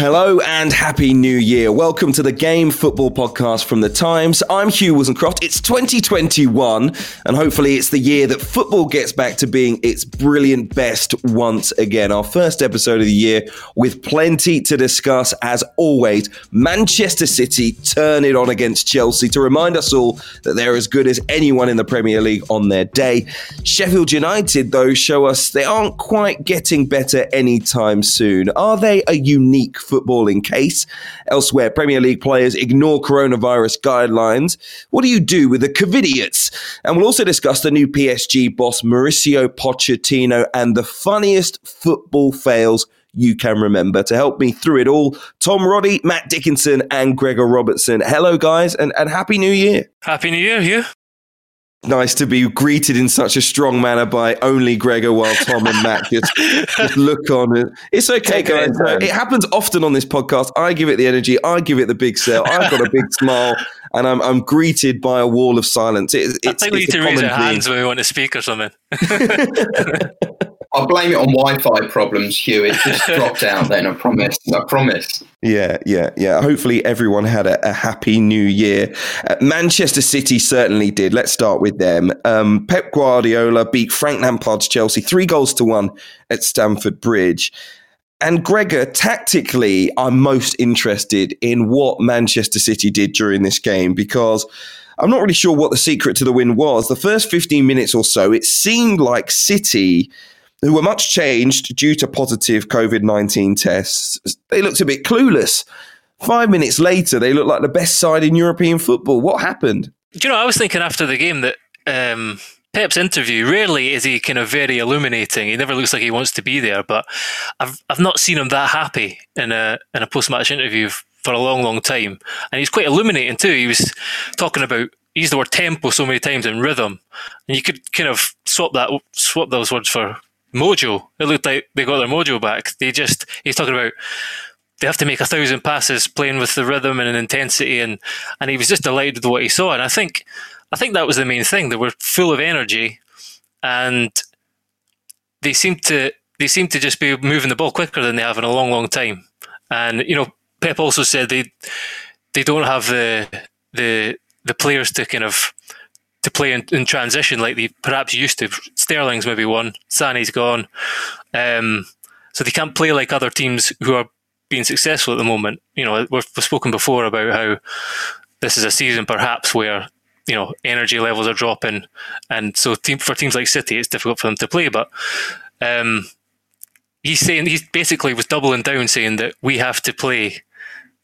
Hello and happy new year. Welcome to the Game Football Podcast from the Times. I'm Hugh Woozencroft. It's 2021, and hopefully it's the year that football gets back to being its brilliant best once again. Our first episode of the year with plenty to discuss. As always, Manchester City turn it on against Chelsea to remind us all that they're as good as anyone in the Premier League on their day. Sheffield United, though, show us they aren't quite getting better anytime soon. Are they a unique footballing case. Elsewhere, Premier League players ignore coronavirus guidelines. What do you do with the Covidiots? And we'll also discuss the new PSG boss, Mauricio Pochettino, and the funniest football fails you can remember. To help me through it all, Tom Roddy, Matt Dickinson, and Gregor Robertson. Hello, guys, and, and Happy New Year. Happy New Year, Hugh nice to be greeted in such a strong manner by only Gregor while Tom and Matt just, just look on. It. It's okay, guys. It happens often on this podcast. I give it the energy. I give it the big sell. I've got a big smile. And I'm, I'm greeted by a wall of silence. It, it's, I think we need to raise our hands when we want to speak or something. I'll blame it on Wi-Fi problems, Hugh. It just dropped out then. I promise. I promise. Yeah, yeah, yeah. Hopefully, everyone had a, a happy new year. Uh, Manchester City certainly did. Let's start with them. Um, Pep Guardiola beat Frank Lampard's Chelsea three goals to one at Stamford Bridge. And Gregor, tactically, I'm most interested in what Manchester City did during this game because I'm not really sure what the secret to the win was. The first 15 minutes or so, it seemed like City who were much changed due to positive COVID 19 tests, they looked a bit clueless. Five minutes later, they looked like the best side in European football. What happened? Do you know, I was thinking after the game that um, Pep's interview, rarely is he kind of very illuminating. He never looks like he wants to be there, but I've, I've not seen him that happy in a, in a post match interview for a long, long time. And he's quite illuminating too. He was talking about he used the word tempo so many times and rhythm, and you could kind of swap that swap those words for mojo. It looked like they got their mojo back. They just he's talking about they have to make a thousand passes playing with the rhythm and an intensity and and he was just delighted with what he saw. And I think I think that was the main thing. They were full of energy and they seemed to they seemed to just be moving the ball quicker than they have in a long, long time. And you know, Pep also said they they don't have the the the players to kind of to play in, in, transition like they perhaps used to. Sterling's maybe one, Sané's gone, um, so they can't play like other teams who are being successful at the moment. You know, we've, we've spoken before about how this is a season perhaps where you know energy levels are dropping, and so team, for teams like City, it's difficult for them to play. But um, he's saying he basically was doubling down, saying that we have to play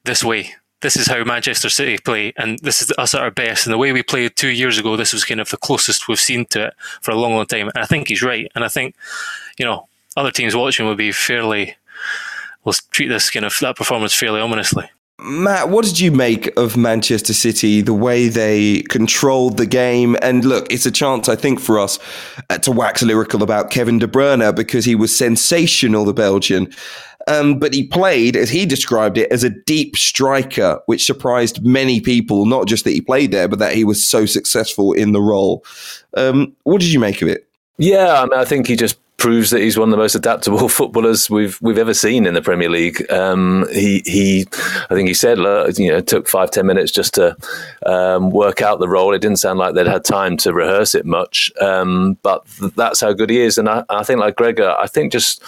this way this is how Manchester City play, and this is us at our best. And the way we played two years ago, this was kind of the closest we've seen to it for a long, long time. And I think he's right. And I think, you know, other teams watching will be fairly, will treat this kind of that performance fairly ominously. Matt, what did you make of Manchester City, the way they controlled the game? And look, it's a chance, I think, for us uh, to wax lyrical about Kevin De Bruyne because he was sensational, the Belgian. Um, but he played, as he described it, as a deep striker, which surprised many people, not just that he played there, but that he was so successful in the role. Um, what did you make of it? Yeah, I, mean, I think he just proves that he's one of the most adaptable footballers we've we've ever seen in the Premier League. Um, he he, I think he said you know it took five ten minutes just to um, work out the role. It didn't sound like they'd had time to rehearse it much, um, but th- that's how good he is. And I, I think like Gregor, I think just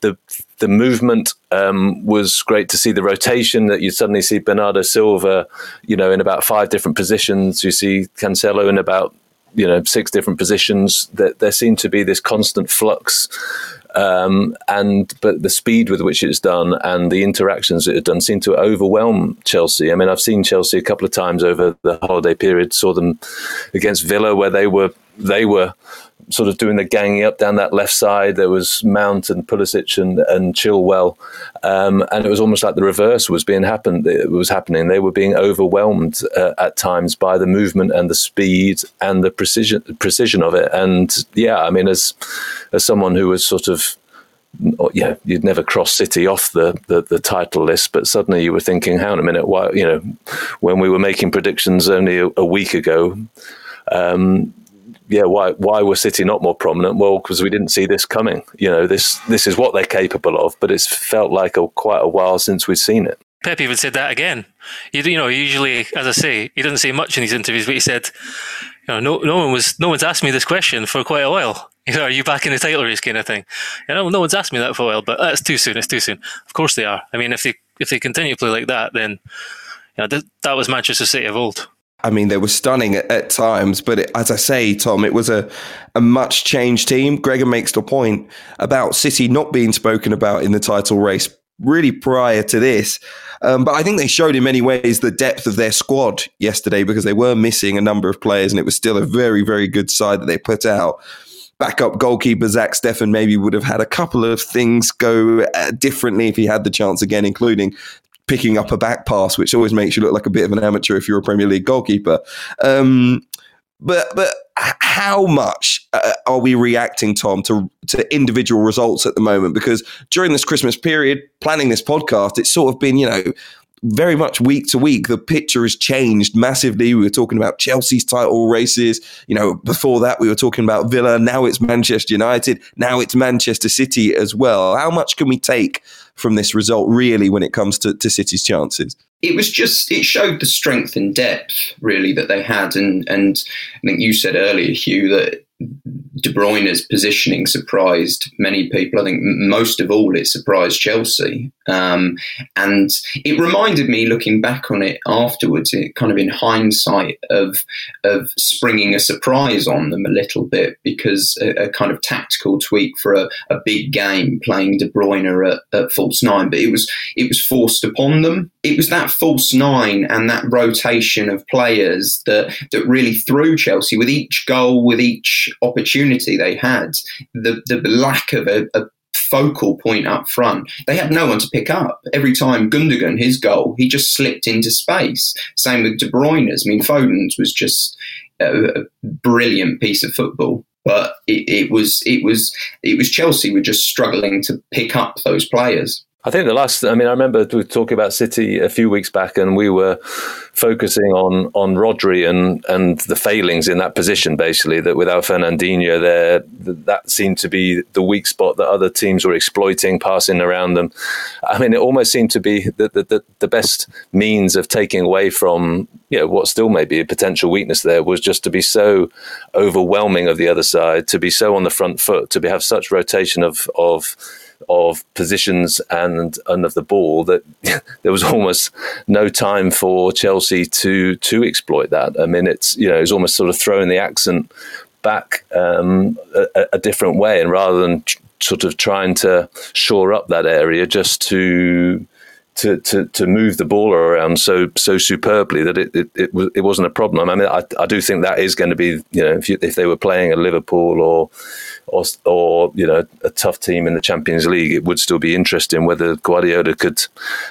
the the movement um, was great to see the rotation that you suddenly see Bernardo Silva, you know, in about five different positions. You see Cancelo in about you know six different positions. That there seemed to be this constant flux. Um, and but the speed with which it's done and the interactions it had done seemed to overwhelm Chelsea. I mean, I've seen Chelsea a couple of times over the holiday period. Saw them against Villa where they were they were sort of doing the ganging up down that left side. There was Mount and Pulisic and, and Chilwell, um, and it was almost like the reverse was being happened. It was happening. They were being overwhelmed uh, at times by the movement and the speed and the precision precision of it. And yeah, I mean, as as someone who was sort of yeah, you'd never cross City off the, the, the, title list, but suddenly you were thinking, hang on a minute, why, you know, when we were making predictions only a, a week ago, um, yeah, why why were City not more prominent? Well, because we didn't see this coming. You know, this this is what they're capable of, but it's felt like a, quite a while since we've seen it. Pep even said that again. You, you know, usually, as I say, he doesn't say much in these interviews, but he said, you know, no, no one was, no one's asked me this question for quite a while. You know, are you back in the title race, kind of thing? You know, no one's asked me that for a while, but that's too soon. It's too soon. Of course they are. I mean, if they if they continue to play like that, then you know, th- that was Manchester City of old. I mean, they were stunning at, at times, but it, as I say, Tom, it was a, a much changed team. Gregor makes the point about City not being spoken about in the title race really prior to this. Um, but I think they showed in many ways the depth of their squad yesterday because they were missing a number of players, and it was still a very, very good side that they put out. Backup goalkeeper Zach Steffen maybe would have had a couple of things go uh, differently if he had the chance again, including picking up a back pass, which always makes you look like a bit of an amateur if you're a Premier League goalkeeper. Um, but but how much uh, are we reacting, Tom, to to individual results at the moment? Because during this Christmas period, planning this podcast, it's sort of been you know very much week to week, the picture has changed massively. We were talking about Chelsea's title races. You know, before that, we were talking about Villa. Now it's Manchester United. Now it's Manchester City as well. How much can we take from this result, really, when it comes to, to City's chances? It was just, it showed the strength and depth, really, that they had. And, and I think you said earlier, Hugh, that De Bruyne's positioning surprised many people. I think most of all, it surprised Chelsea. Um, and it reminded me, looking back on it afterwards, it kind of in hindsight, of of springing a surprise on them a little bit because a, a kind of tactical tweak for a, a, big game, playing De Bruyne at, at false nine, but it was it was forced upon them. It was that false nine and that rotation of players that that really threw Chelsea with each goal, with each opportunity they had, the, the lack of a, a focal point up front. They had no one to pick up. Every time Gundogan, his goal, he just slipped into space. Same with De Bruyne's. I mean, Foden's was just a, a brilliant piece of football. But it, it was it was it was Chelsea were just struggling to pick up those players. I think the last, I mean, I remember we were talking about City a few weeks back, and we were focusing on on Rodri and and the failings in that position. Basically, that without Fernandinho there, that seemed to be the weak spot that other teams were exploiting, passing around them. I mean, it almost seemed to be the the, the best means of taking away from you know what still may be a potential weakness there was just to be so overwhelming of the other side, to be so on the front foot, to be have such rotation of of of positions and and of the ball that there was almost no time for Chelsea to to exploit that. I mean, it's you know it's almost sort of throwing the accent back um, a, a, different way, and rather than sort of trying to shore up that area, just to to, to, to move the ball around so so superbly that it it, it, it wasn't a problem. I mean, I, I do think that is going to be you know if you, if they were playing a Liverpool or or or you know a tough team in the Champions League, it would still be interesting whether Guardiola could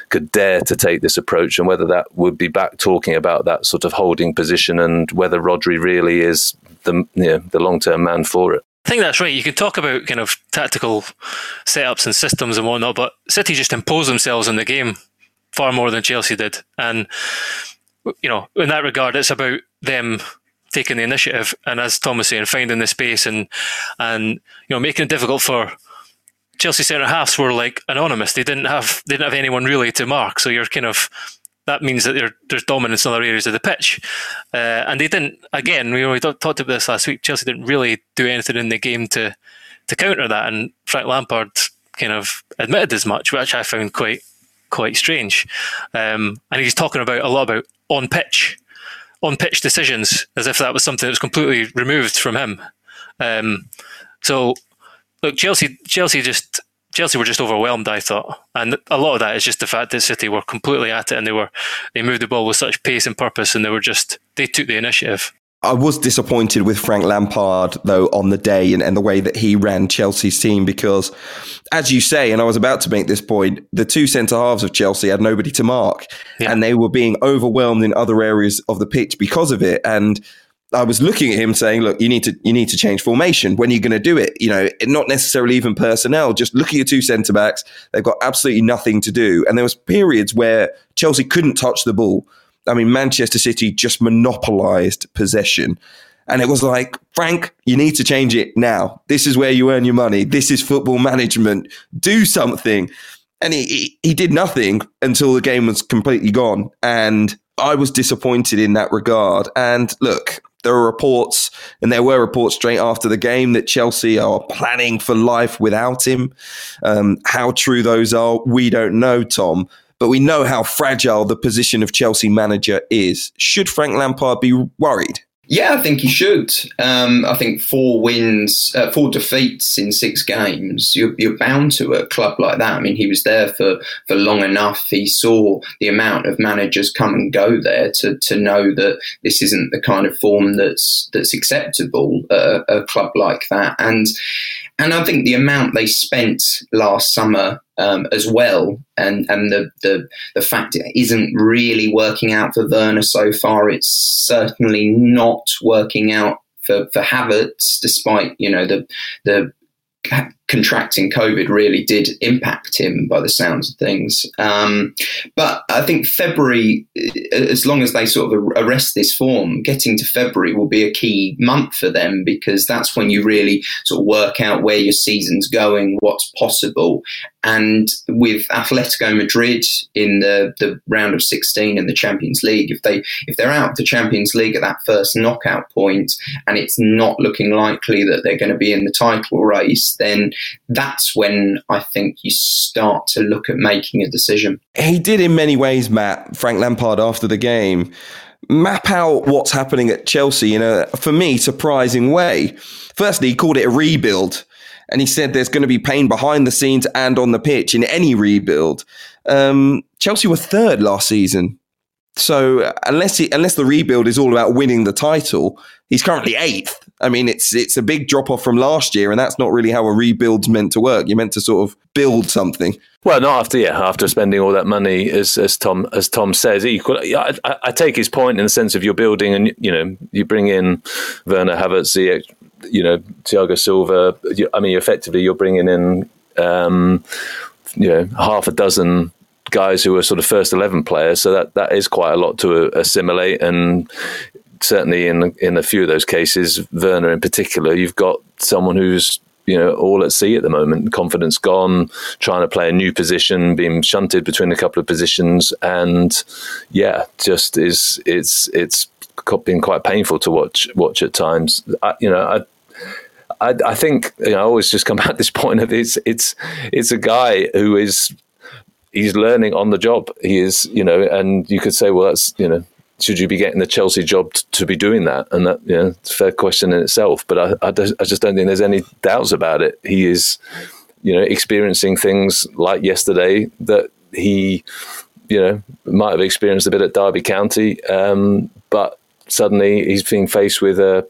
could dare to take this approach and whether that would be back talking about that sort of holding position and whether Rodri really is the you know, the long term man for it. I think that's right. You can talk about kind of tactical setups and systems and whatnot, but City just impose themselves on the game far more than Chelsea did. And, you know, in that regard, it's about them taking the initiative and, as Tom was saying, finding the space and, and you know, making it difficult for Chelsea centre halves were like anonymous. They didn't have they didn't have anyone really to mark. So you're kind of that means that there's dominance in other areas of the pitch. Uh, and they didn't, again, we, talked about this last week, Chelsea didn't really do anything in the game to, to counter that. And Frank Lampard kind of admitted as much, which I found quite quite strange. Um, and he's talking about a lot about on pitch, on pitch decisions, as if that was something that was completely removed from him. Um, so, look, Chelsea, Chelsea just Chelsea were just overwhelmed, I thought, and a lot of that is just the fact that City were completely at it and they were they moved the ball with such pace and purpose, and they were just they took the initiative. I was disappointed with Frank Lampard, though, on the day and, and, the way that he ran Chelsea's team because, as you say, and I was about to make this point, the two centre halves of Chelsea had nobody to mark yeah. and they were being overwhelmed in other areas of the pitch because of it. And I was looking at him saying, look, you need to you need to change formation. When are you going to do it? You know, not necessarily even personnel. Just look at your two centre backs. They've got absolutely nothing to do. And there was periods where Chelsea couldn't touch the ball. I mean, Manchester City just monopolised possession. And it was like, Frank, you need to change it now. This is where you earn your money. This is football management. Do something. And he, he, he did nothing until the game was completely gone. And I was disappointed in that regard. And look, there are reports, and there were reports straight after the game that Chelsea are planning for life without him. Um, how true those are, we don't know, Tom. But we know how fragile the position of Chelsea manager is. Should Frank Lampard be worried? Yeah, I think he should. Um, I think four wins, uh, four defeats in six games. You're, you're, bound to a club like that. I mean, he was there for, for long enough. He saw the amount of managers come and go there to, to know that this isn't the kind of form that's that's acceptable at a club like that. And and I think the amount they spent last summer um, as well, and and the, the the fact it isn't really working out for Werner so far. It's certainly not working out for for Havertz, despite you know the the contracting COVID really did impact him by the sounds of things. Um, but I think February, as long as they sort of arrest this form, getting to February will be a key month for them because that's when you really sort of work out where your season's going, what's possible. And with Atletico Madrid in the, the round of 16 in the Champions League, if they if they're out of the Champions League at that first knockout point and it's not looking likely that they're going to be in the title race, then that's when I think you start to look at making a decision. He did in many ways, Matt, Frank Lampard after the game, map out what's happening at Chelsea in a, for me, surprising way. Firstly, he called it a rebuild. And he said there's going to be pain behind the scenes and on the pitch in any rebuild. Um, Chelsea were third last season. So unless he, unless the rebuild is all about winning the title, he's currently eighth. I mean, it's it's a big drop off from last year, and that's not really how a rebuild's meant to work. You're meant to sort of build something. Well, not after yeah, after spending all that money, as as Tom as Tom says, equal. I, I, take his point in the sense of you're building, and you know, you bring in Werner Havertz, you know, Thiago Silva. I mean, effectively, you're bringing in, um, you know, half a dozen guys who are sort of first eleven players. So that that is quite a lot to assimilate, and certainly in in a few of those cases, Werner in particular, you've got someone who's you know all at sea at the moment, confidence gone, trying to play a new position, being shunted between a couple of positions, and yeah, just is it's it's been quite painful to watch watch at times. I, you know, I. I, I think you know, I always just come back to this point of it's it's it's a guy who is he's learning on the job. He is, you know, and you could say, well, that's, you know, should you be getting the Chelsea job t- to be doing that? And that, you know, it's a fair question in itself. But I, I, I just don't think there's any doubts about it. He is, you know, experiencing things like yesterday that he, you know, might have experienced a bit at Derby County, um, but suddenly he's being faced with a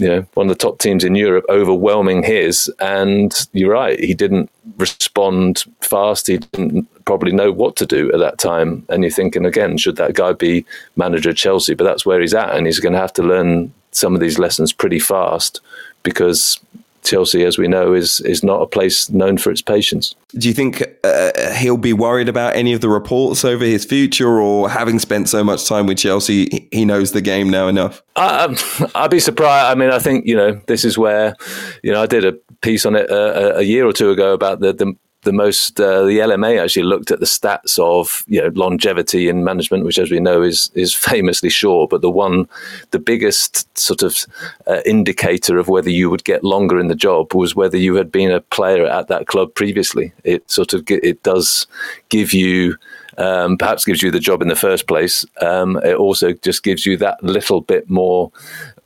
you know one of the top teams in Europe overwhelming his, and you're right, he didn't respond fast. He didn't probably know what to do at that time. And you're thinking again, should that guy be manager of Chelsea? But that's where he's at, and he's going to have to learn some of these lessons pretty fast because Chelsea, as we know, is is not a place known for its patience. Do you think uh, he'll be worried about any of the reports over his future, or having spent so much time with Chelsea, he knows the game now enough? I, I'd be surprised. I mean, I think you know this is where you know I did a piece on it a, a year or two ago about the, the the most uh, the LMA actually looked at the stats of you know longevity in management, which as we know is is famously short. But the one, the biggest sort of uh, indicator of whether you would get longer in the job was whether you had been a player at that club previously. It sort of it does give you. Um, perhaps gives you the job in the first place. Um, it also just gives you that little bit more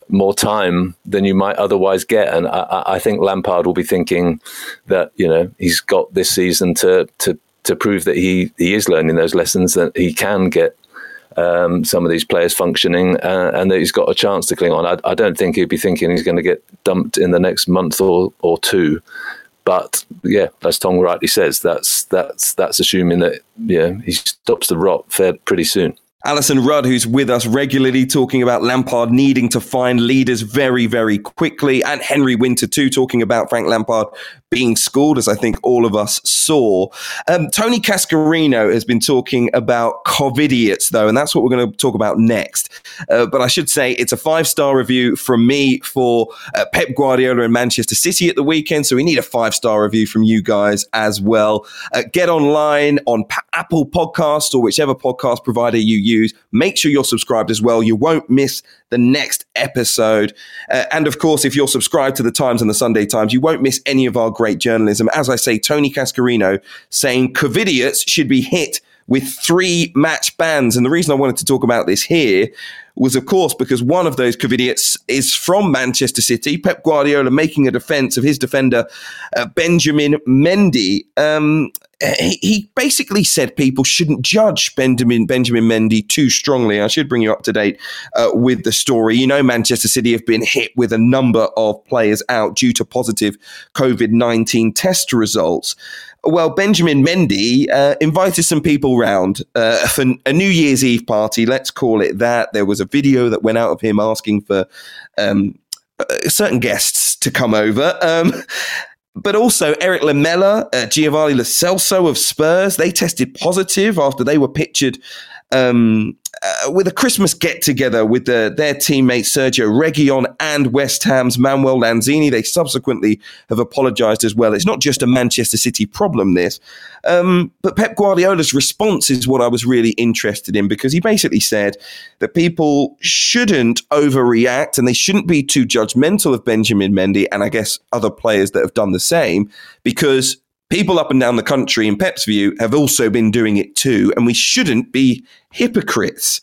more time than you might otherwise get. And I, I, think Lampard will be thinking that you know he's got this season to to to prove that he he is learning those lessons that he can get. Um, some of these players functioning, uh, and that he's got a chance to cling on. I, I don't think he'd be thinking he's going to get dumped in the next month or, or two. But yeah, as Tom rightly says, that's that's that's assuming that yeah he stops the rot fair pretty soon. Alison Rudd, who's with us regularly, talking about Lampard needing to find leaders very, very quickly, and Henry Winter, too, talking about Frank Lampard being schooled, as I think all of us saw. Um, Tony Cascarino has been talking about COVIDiots, though, and that's what we're going to talk about next. Uh, but I should say it's a five star review from me for uh, Pep Guardiola in Manchester City at the weekend. So we need a five star review from you guys as well. Uh, get online on P- Apple Podcast or whichever podcast provider you use. Make sure you're subscribed as well. You won't miss the next episode. Uh, and of course, if you're subscribed to the Times and the Sunday Times, you won't miss any of our great journalism. As I say, Tony Cascarino saying Covidiots should be hit with three match bans. And the reason I wanted to talk about this here was, of course, because one of those Covidiots is from Manchester City. Pep Guardiola making a defense of his defender, uh, Benjamin Mendy. Um, he, he, basically said people shouldn't judge Benjamin Benjamin Mendy too strongly. I should bring you up to date uh, with the story. You know, Manchester City have been hit with a number of players out due to positive COVID nineteen test results. Well, Benjamin Mendy uh, invited some people round uh, for a New Year's Eve party. Let's call it that. There was a video that went out of him asking for um, uh, certain guests to come over. Um, but also Eric Lamela, uh, Giovanni Lo Celso of Spurs, they tested positive after they were pictured um, uh, with a Christmas get together with the, their teammate Sergio Reguilon and West Ham's Manuel Lanzini. They subsequently have apologised as well. It's not just a Manchester City problem, this. Um, but Pep Guardiola's response is what I was really interested in because he basically said that people shouldn't overreact and they shouldn't be too judgmental of Benjamin Mendy and I guess other players that have done the same because people up and down the country, in Pep's view, have also been doing it too, and we shouldn't be hypocrites.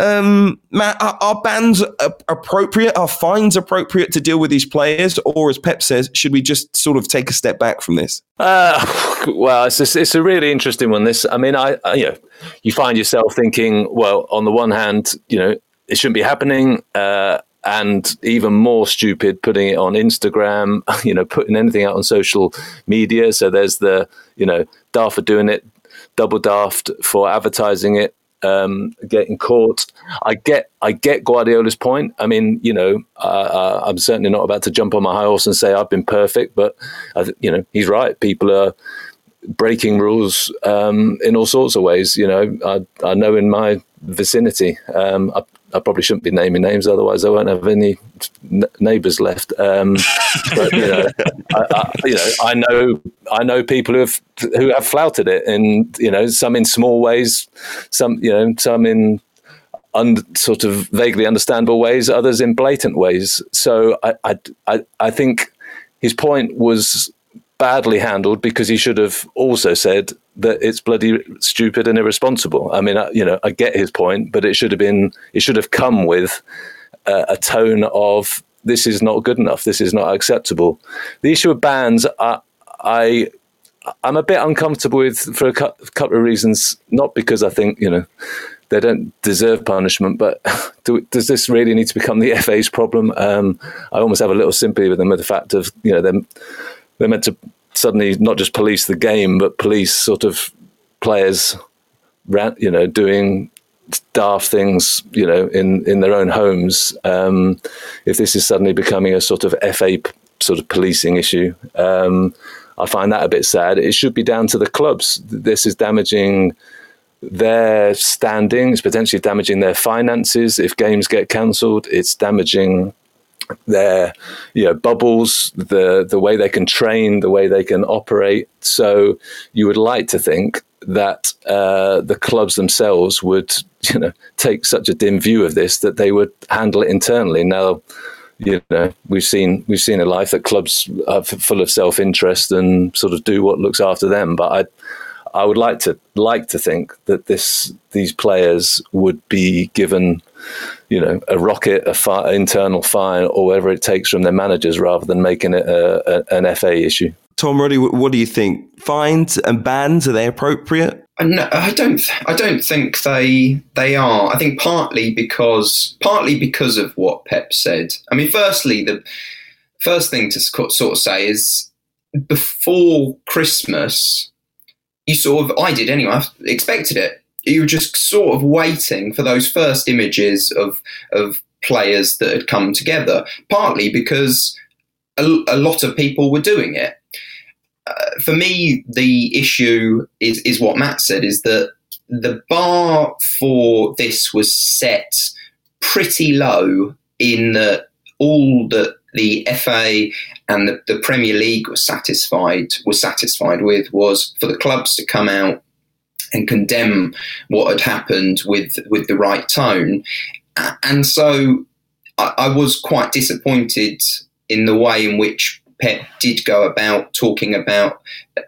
Um, Matt, are, are bans appropriate? Are fines appropriate to deal with these players, or as Pep says, should we just sort of take a step back from this? Uh, well, it's a, it's a really interesting one. This, I mean, I, I, you know, you find yourself thinking, well, on the one hand, you know, it shouldn't be happening. Uh, and even more stupid putting it on Instagram, you know, putting anything out on social media. So there's the, you know, daft for doing it, double daft for advertising it, um, getting caught. I get, I get Guardiola's point. I mean, you know, uh, I'm certainly not about to jump on my high horse and say I've been perfect, but I, you know, he's right. People are breaking rules um, in all sorts of ways. You know, I, I know in my vicinity. Um, I, I, probably shouldn't be naming names, otherwise I won't have any n- neighbours left. Um, but you know, I, I, you know, I know, I know people who have who have flouted it, and you know, some in small ways, some you know, some in un, sort of vaguely understandable ways, others in blatant ways. So I, I, I think his point was badly handled because he should have also said that it's bloody stupid and irresponsible. I mean, I, you know, I get his point, but it should have been, it should have come with a, a tone of this is not good enough, this is not acceptable. The issue of bans, I, I I'm a bit uncomfortable with for a couple of reasons. Not because I think you know they don't deserve punishment, but do, does this really need to become the FA's problem? Um, I almost have a little sympathy with them with the fact of you know them they're meant to suddenly not just police the game, but police sort of players, you know, doing daft things, you know, in, in their own homes. Um, if this is suddenly becoming a sort of FA sort of policing issue, um, I find that a bit sad. It should be down to the clubs. This is damaging their standings, potentially damaging their finances. If games get cancelled, it's damaging their you know bubbles the the way they can train the way they can operate. So you would like to think that uh, the clubs themselves would you know take such a dim view of this that they would handle it internally. Now you know we've seen we've seen a life that clubs are full of self-interest and sort of do what looks after them. But i I would like to like to think that this these players would be given you know, a rocket, a fi- internal fine, or whatever it takes from their managers, rather than making it a, a, an FA issue. Tom Roddy, what do you think? Fines and bans are they appropriate? Uh, no, I don't. I don't think they they are. I think partly because partly because of what Pep said. I mean, firstly, the first thing to sort of say is before Christmas, you sort of I did anyway. I expected it you were just sort of waiting for those first images of of players that had come together. Partly because a, a lot of people were doing it. Uh, for me, the issue is is what Matt said: is that the bar for this was set pretty low in that all that the FA and the, the Premier League was satisfied was satisfied with was for the clubs to come out and condemn what had happened with with the right tone, and so I, I was quite disappointed in the way in which Pep did go about talking about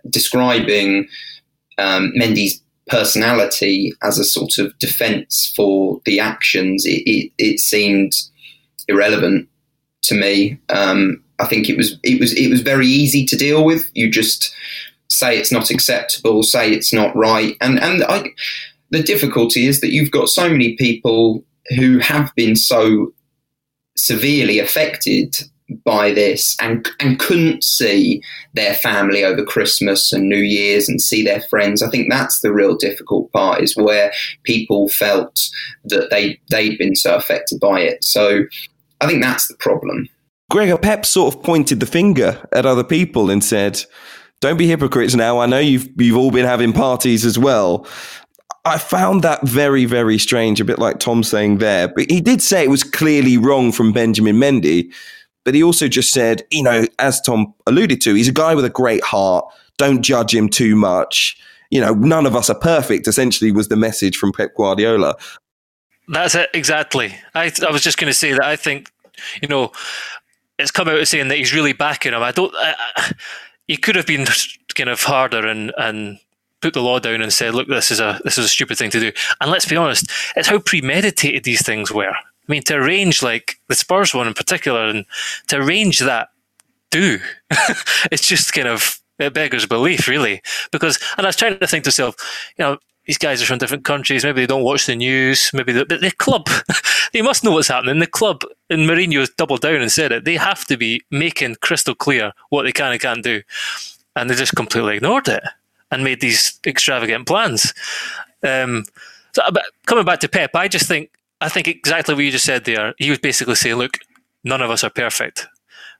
describing um, Mendy's personality as a sort of defence for the actions. It, it, it, seemed irrelevant to me. Um, I think it was it was it was very easy to deal with. You just say it's not acceptable, say it's not right, and and I, the difficulty is that you've got so many people who have been so severely affected by this and and couldn't see their family over Christmas and New Year's and see their friends. I think that's the real difficult part is where people felt that they they'd been so affected by it. So I think that's the problem. Gregor Pep sort of pointed the finger at other people and said, "Don't be hypocrites now. I know you've you've all been having parties as well." I found that very, very strange, a bit like Tom saying there. But he did say it was clearly wrong from Benjamin Mendy. But he also just said, you know, as Tom alluded to, he's a guy with a great heart. Don't judge him too much. You know, none of us are perfect, essentially, was the message from Pep Guardiola. That's it, exactly. I, I was just going to say that I think, you know, it's come out saying that he's really backing him. I don't. I, I, he could have been kind of harder and and put the law down and said, "Look, this is a this is a stupid thing to do." And let's be honest, it's how premeditated these things were. I mean, to arrange like the Spurs one in particular, and to arrange that, do it's just kind of it beggars belief, really. Because, and I was trying to think to myself, you know, these guys are from different countries. Maybe they don't watch the news. Maybe the, but the club, they must know what's happening. The club, and Mourinho doubled down and said it. They have to be making crystal clear what they can and can't do, and they just completely ignored it and made these extravagant plans. Um, so, but coming back to Pep, I just think I think exactly what you just said there. He was basically saying, "Look, none of us are perfect.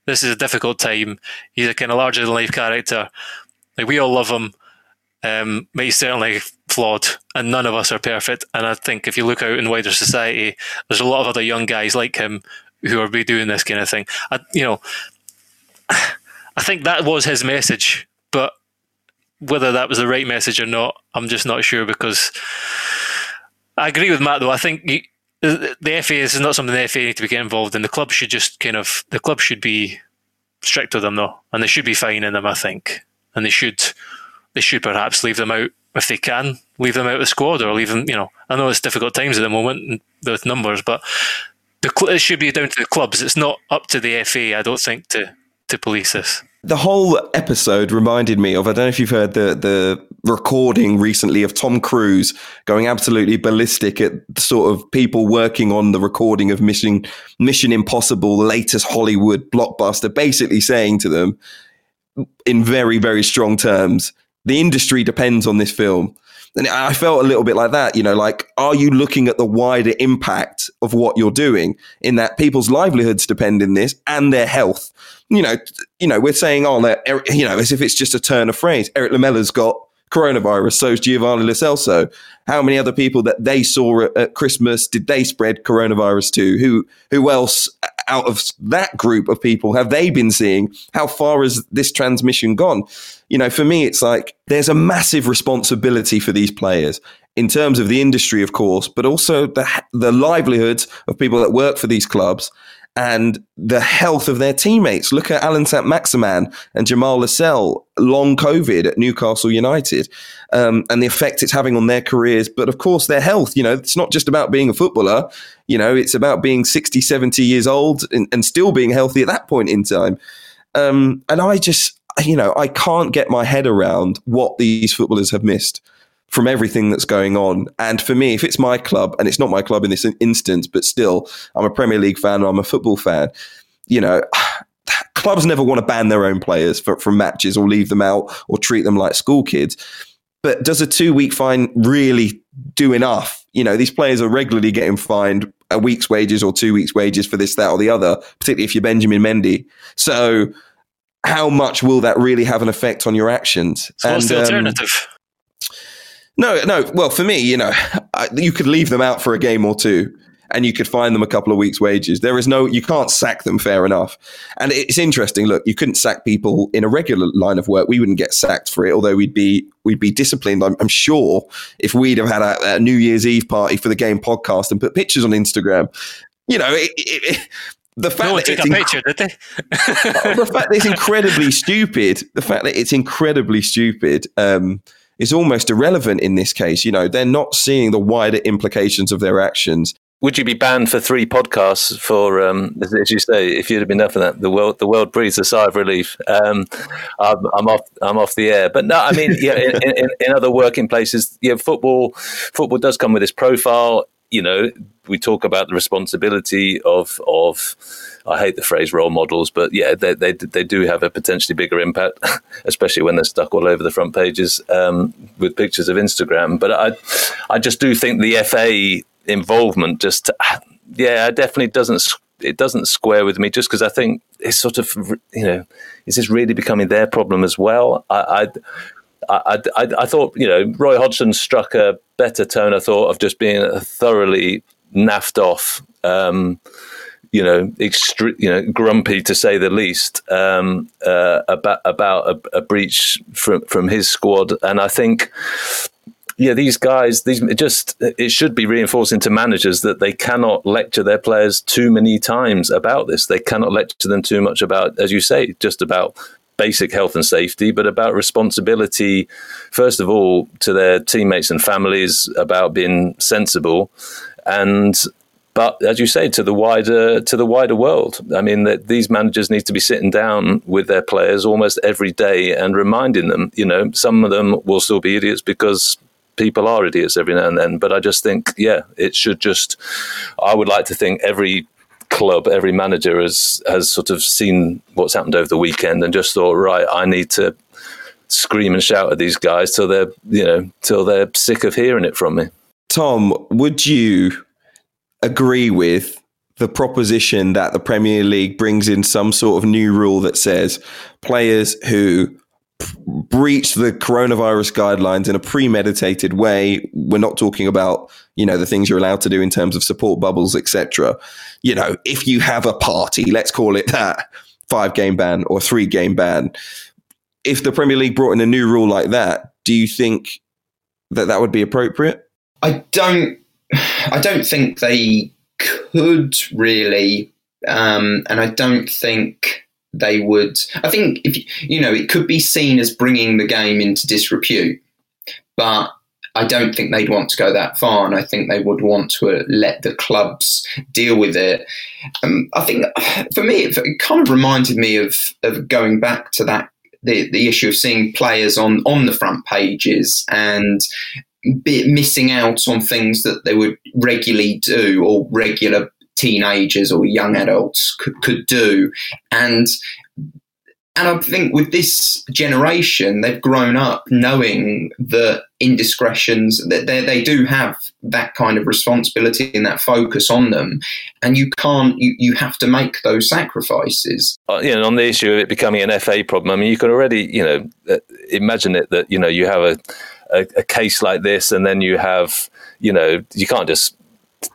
This is a difficult time. He's a kind of larger than life character. Like we all love him, um, but he's certainly flawed, and none of us are perfect. And I think if you look out in wider society, there's a lot of other young guys like him who are be doing this kind of thing. I, you know, I think that was his message, but whether that was the right message or not, I'm just not sure because I agree with Matt though. I think the, the FA is not something the FA need to be getting involved in. The club should just kind of the club should be strict with them though, and they should be fining them. I think, and they should they should perhaps leave them out if they can leave them out of the squad or leave them. You know, I know it's difficult times at the moment with numbers, but the, it should be down to the clubs. It's not up to the FA. I don't think to to police this. The whole episode reminded me of I don't know if you've heard the the recording recently of Tom Cruise going absolutely ballistic at the sort of people working on the recording of Mission Mission Impossible, latest Hollywood blockbuster, basically saying to them in very very strong terms, the industry depends on this film. And I felt a little bit like that, you know, like, are you looking at the wider impact of what you're doing in that people's livelihoods depend in this and their health? You know, you know, we're saying, oh, that you know, as if it's just a turn of phrase. Eric Lamela's got coronavirus. So's Giovanni Lo Celso. How many other people that they saw at, at, Christmas did they spread coronavirus to? Who who else out of that group of people have they been seeing? How far has this transmission gone? You know, for me, it's like there's a massive responsibility for these players in terms of the industry, of course, but also the the livelihoods of people that work for these clubs and the health of their teammates. Look at Allan Saint-Maximin and Jamal Lascelles, long COVID at Newcastle United, um, and the effect it's having on their careers. But of course, their health. You know, it's not just about being a footballer. You know, it's about being 60, 70 years old and, and still being healthy at that point in time. Um, and I just, you know, I can't get my head around what these footballers have missed from everything that's going on. And for me, if it's my club, and it's not my club in this instance, but still, I'm a Premier League fan, I'm a football fan, you know, clubs never want to ban their own players for, from matches or leave them out or treat them like school kids. But does a two week fine really do enough. You know, these players are regularly getting fined a week's wages or two weeks' wages for this, that, or the other, particularly if you're Benjamin Mendy. So, how much will that really have an effect on your actions? So what's And, the um, alternative? No, no. Well, for me, you know, I, you could leave them out for a game or two, and you could find them a couple of weeks' wages. There is no, you can't sack them fair enough. And it's interesting. Look, you couldn't sack people in a regular line of work. We wouldn't get sacked for it, although we'd be we'd be disciplined. I'm, I'm sure if we'd have had a, a New Year's Eve party for the game podcast and put pictures on Instagram, you know, it, it, it, the fact No that took it's a inc- picture, did they? the fact that it's incredibly stupid, the fact that it's incredibly stupid, um, is almost irrelevant in this case. You know, they're not seeing the wider implications of their actions. Would you be banned for three podcasts for, um, as, you say, if you'd have been up for that? The world, the world breathes a sigh of relief. Um, I'm, I'm off, I'm off the air. But no, I mean, yeah, in, in, in other working places, yeah, football, football does come with this profile. You know, we talk about the responsibility of of. I hate the phrase role models, but yeah, they they, they do have a potentially bigger impact, especially when they're stuck all over the front pages um, with pictures of Instagram. But I I just do think the FA involvement just yeah it definitely doesn't it doesn't square with me just because I think it's sort of you know is this really becoming their problem as well I I, I, I, I thought you know Roy Hodgson struck a better tone I thought of just being thoroughly naffed off um, you know, extre- you know, grumpy to say the least um, uh, about about a, a breach from from his squad, and I think yeah, these guys, these it just it should be reinforcing to managers that they cannot lecture their players too many times about this. They cannot lecture them too much about, as you say, just about basic health and safety, but about responsibility, first of all, to their teammates and families, about being sensible, and but as you say, to the wider to the wider world. I mean, that these managers need to be sitting down with their players almost every day and reminding them. You know, some of them will still be idiots because people are idiots every now and then. But I just think, yeah, it should just. I would like to think every club, every manager has has sort of seen what's happened over the weekend and just thought, right, I need to scream and shout at these guys till they're you know till they're sick of hearing it from me. Tom, would you agree with the proposition that the Premier League brings in some sort of new rule that says players who breach the coronavirus guidelines in a premeditated way we're not talking about you know the things you're allowed to do in terms of support bubbles etc you know if you have a party let's call it that five game ban or three game ban if the premier league brought in a new rule like that do you think that that would be appropriate I don't. I don't think they could really, um, and I don't think they would. I think if you know, it could be seen as bringing the game into disrepute, but I don't think they'd want to go that far, and I think they would want to let the clubs deal with it. Um, I think for me, it, kind of reminded me of of going back to that the the issue of seeing players on on the front pages and missing out on things that they would regularly do or regular teenagers or young adults could, could do and and I think with this generation, they've grown up knowing that indiscretions that they, they do have that kind of responsibility and that focus on them, and you can't you, you have to make those sacrifices. Uh, you know, on the issue of it becoming an FA problem, I mean, you can already you know uh, imagine it that you know you have a a, a case like this, and then you have, you know, you can't just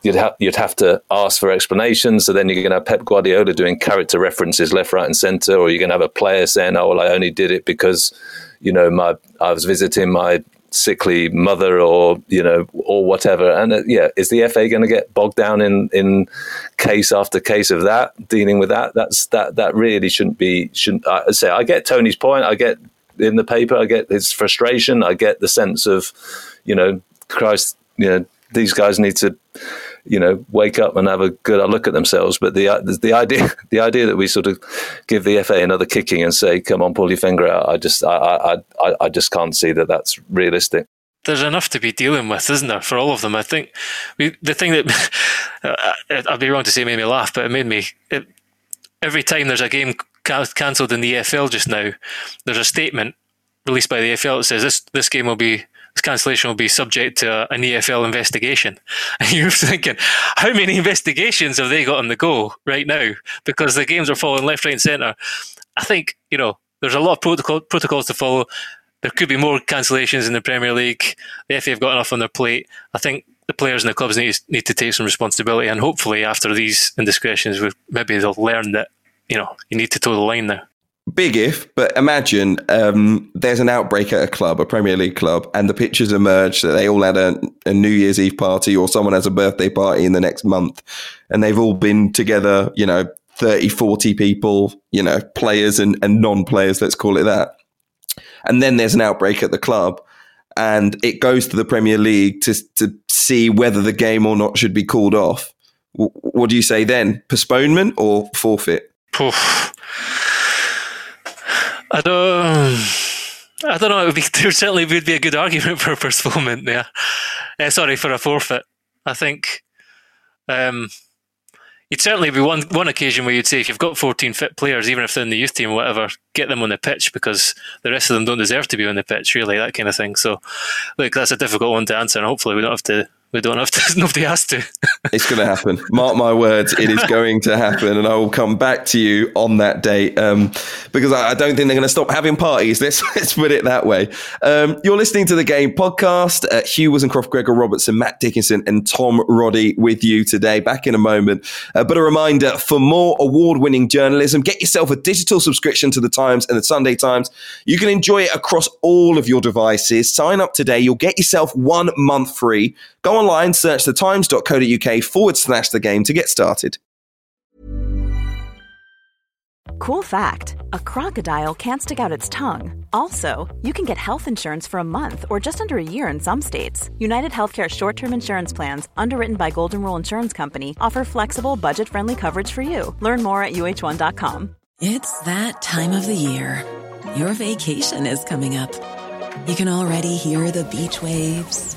you'd have you'd have to ask for explanations. So then you're going to have Pep Guardiola doing character references left, right, and centre, or you're going to have a player saying, "Oh, well, I only did it because, you know, my I was visiting my sickly mother, or you know, or whatever." And uh, yeah, is the FA going to get bogged down in in case after case of that, dealing with that? That's that that really shouldn't be. Shouldn't I say? I get Tony's point. I get in the paper. I get his frustration. I get the sense of, you know, Christ, you know, these guys need to, you know, wake up and have a good look at themselves. But the uh, the idea the idea that we sort of give the FA another kicking and say, "Come on, pull your finger out," I just I I I just can't see that that's realistic. There's enough to be dealing with, isn't there, for all of them? I think we, the thing that uh, I'd be wrong to say made me laugh, but it made me. It, every time there's a game cancelled in the EFL just now, there's a statement released by the EFL that says this this game will be this cancellation will be subject to an EFL investigation. And you're thinking, how many investigations have they got on the go right now? Because the games are falling left, right, and centre. I think you know there's a lot of protocol, protocols to follow. There could be more cancellations in the Premier League. The FA have got enough on their plate. I think the players and the clubs need, need to take some responsibility, and hopefully, after these indiscretions, maybe they'll learn that you know you need to toe the line now. Big if, but imagine um, there's an outbreak at a club, a Premier League club, and the pictures emerge that they all had a, a New Year's Eve party or someone has a birthday party in the next month, and they've all been together, you know, 30, 40 people, you know, players and, and non players, let's call it that. And then there's an outbreak at the club and it goes to the Premier League to, to see whether the game or not should be called off. W- what do you say then? Postponement or forfeit? Oof. I don't. I don't know. It would be there certainly would be a good argument for a postponement. Yeah, uh, sorry for a forfeit. I think um, you'd certainly be one one occasion where you'd say if you've got 14 fit players, even if they're in the youth team, or whatever, get them on the pitch because the rest of them don't deserve to be on the pitch, really, that kind of thing. So, look, that's a difficult one to answer, and hopefully we don't have to we don't have to. Nobody has to. it's going to happen. Mark my words, it is going to happen, and I will come back to you on that date um, because I, I, don't think they're going to stop having parties. Let's let's put it that way. Um, you're listening to the Game Podcast. Uh, Hugh Woozencroft, Gregor Robertson, Matt Dickinson, and Tom Roddy with you today. Back in a moment, uh, but a reminder for more award-winning journalism, get yourself a digital subscription to the Times and the Sunday Times. You can enjoy it across all of your devices. Sign up today. You'll get yourself one month free. Go online, search thetimes.co.uk forward slash the game to get started. Cool fact a crocodile can't stick out its tongue. Also, you can get health insurance for a month or just under a year in some states. United Healthcare short term insurance plans, underwritten by Golden Rule Insurance Company, offer flexible, budget friendly coverage for you. Learn more at uh1.com. It's that time of the year. Your vacation is coming up. You can already hear the beach waves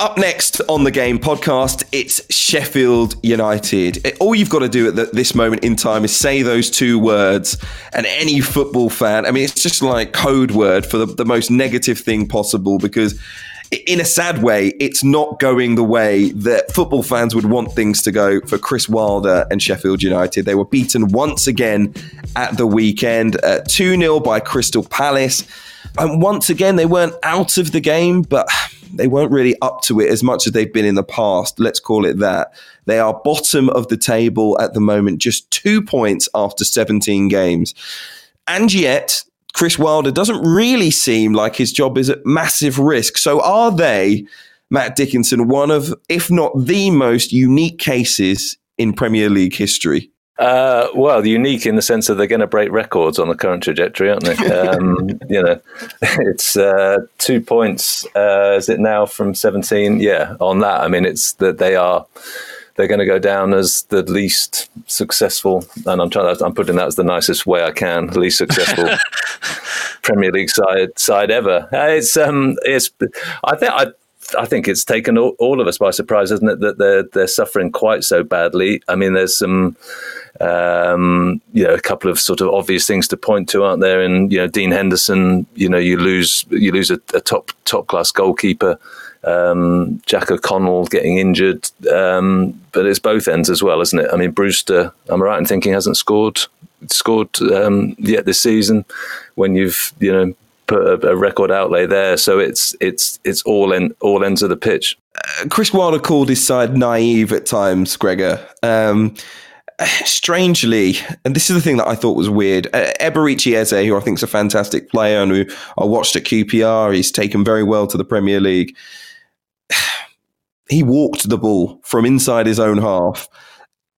Up next on the Game podcast, it's Sheffield United. All you've got to do at the, this moment in time is say those two words, and any football fan, I mean, it's just like code word for the, the most negative thing possible because in a sad way, it's not going the way that football fans would want things to go for Chris Wilder and Sheffield United. They were beaten once again at the weekend, 2 uh, 0 by Crystal Palace. And once again, they weren't out of the game, but they weren't really up to it as much as they've been in the past. Let's call it that. They are bottom of the table at the moment, just two points after 17 games. And yet, Chris Wilder doesn't really seem like his job is at massive risk. So, are they, Matt Dickinson, one of, if not the most unique cases in Premier League history? Uh, well, unique in the sense that they're going to break records on the current trajectory, aren't they? Um, you know, it's uh, two points. Uh, is it now from seventeen? Yeah, on that. I mean, it's that they are they're going to go down as the least successful, and I'm trying. I'm putting that as the nicest way I can. Least successful Premier League side side ever. Uh, it's um, it's. I think I I think it's taken all, all, of us by surprise, isn't it, that they're they're suffering quite so badly. I mean, there's some, um, you know, a couple of sort of obvious things to point to, aren't there? And you know, Dean Henderson, you know, you lose you lose a, a top top class goalkeeper. Um, Jack O'Connell getting injured, um, but it's both ends as well, isn't it? I mean, Brewster, I'm right in thinking hasn't scored scored um, yet this season? When you've you know put a, a, record outlay there. So it's it's it's all in all ends of the pitch. Uh, Chris Wilder called his side naive at times, Gregor. Um, strangely, and this is the thing that I thought was weird. Uh, Eberechi Eze, who I think is a fantastic player and who I watched at QPR, he's taken very well to the Premier League. He walked the ball from inside his own half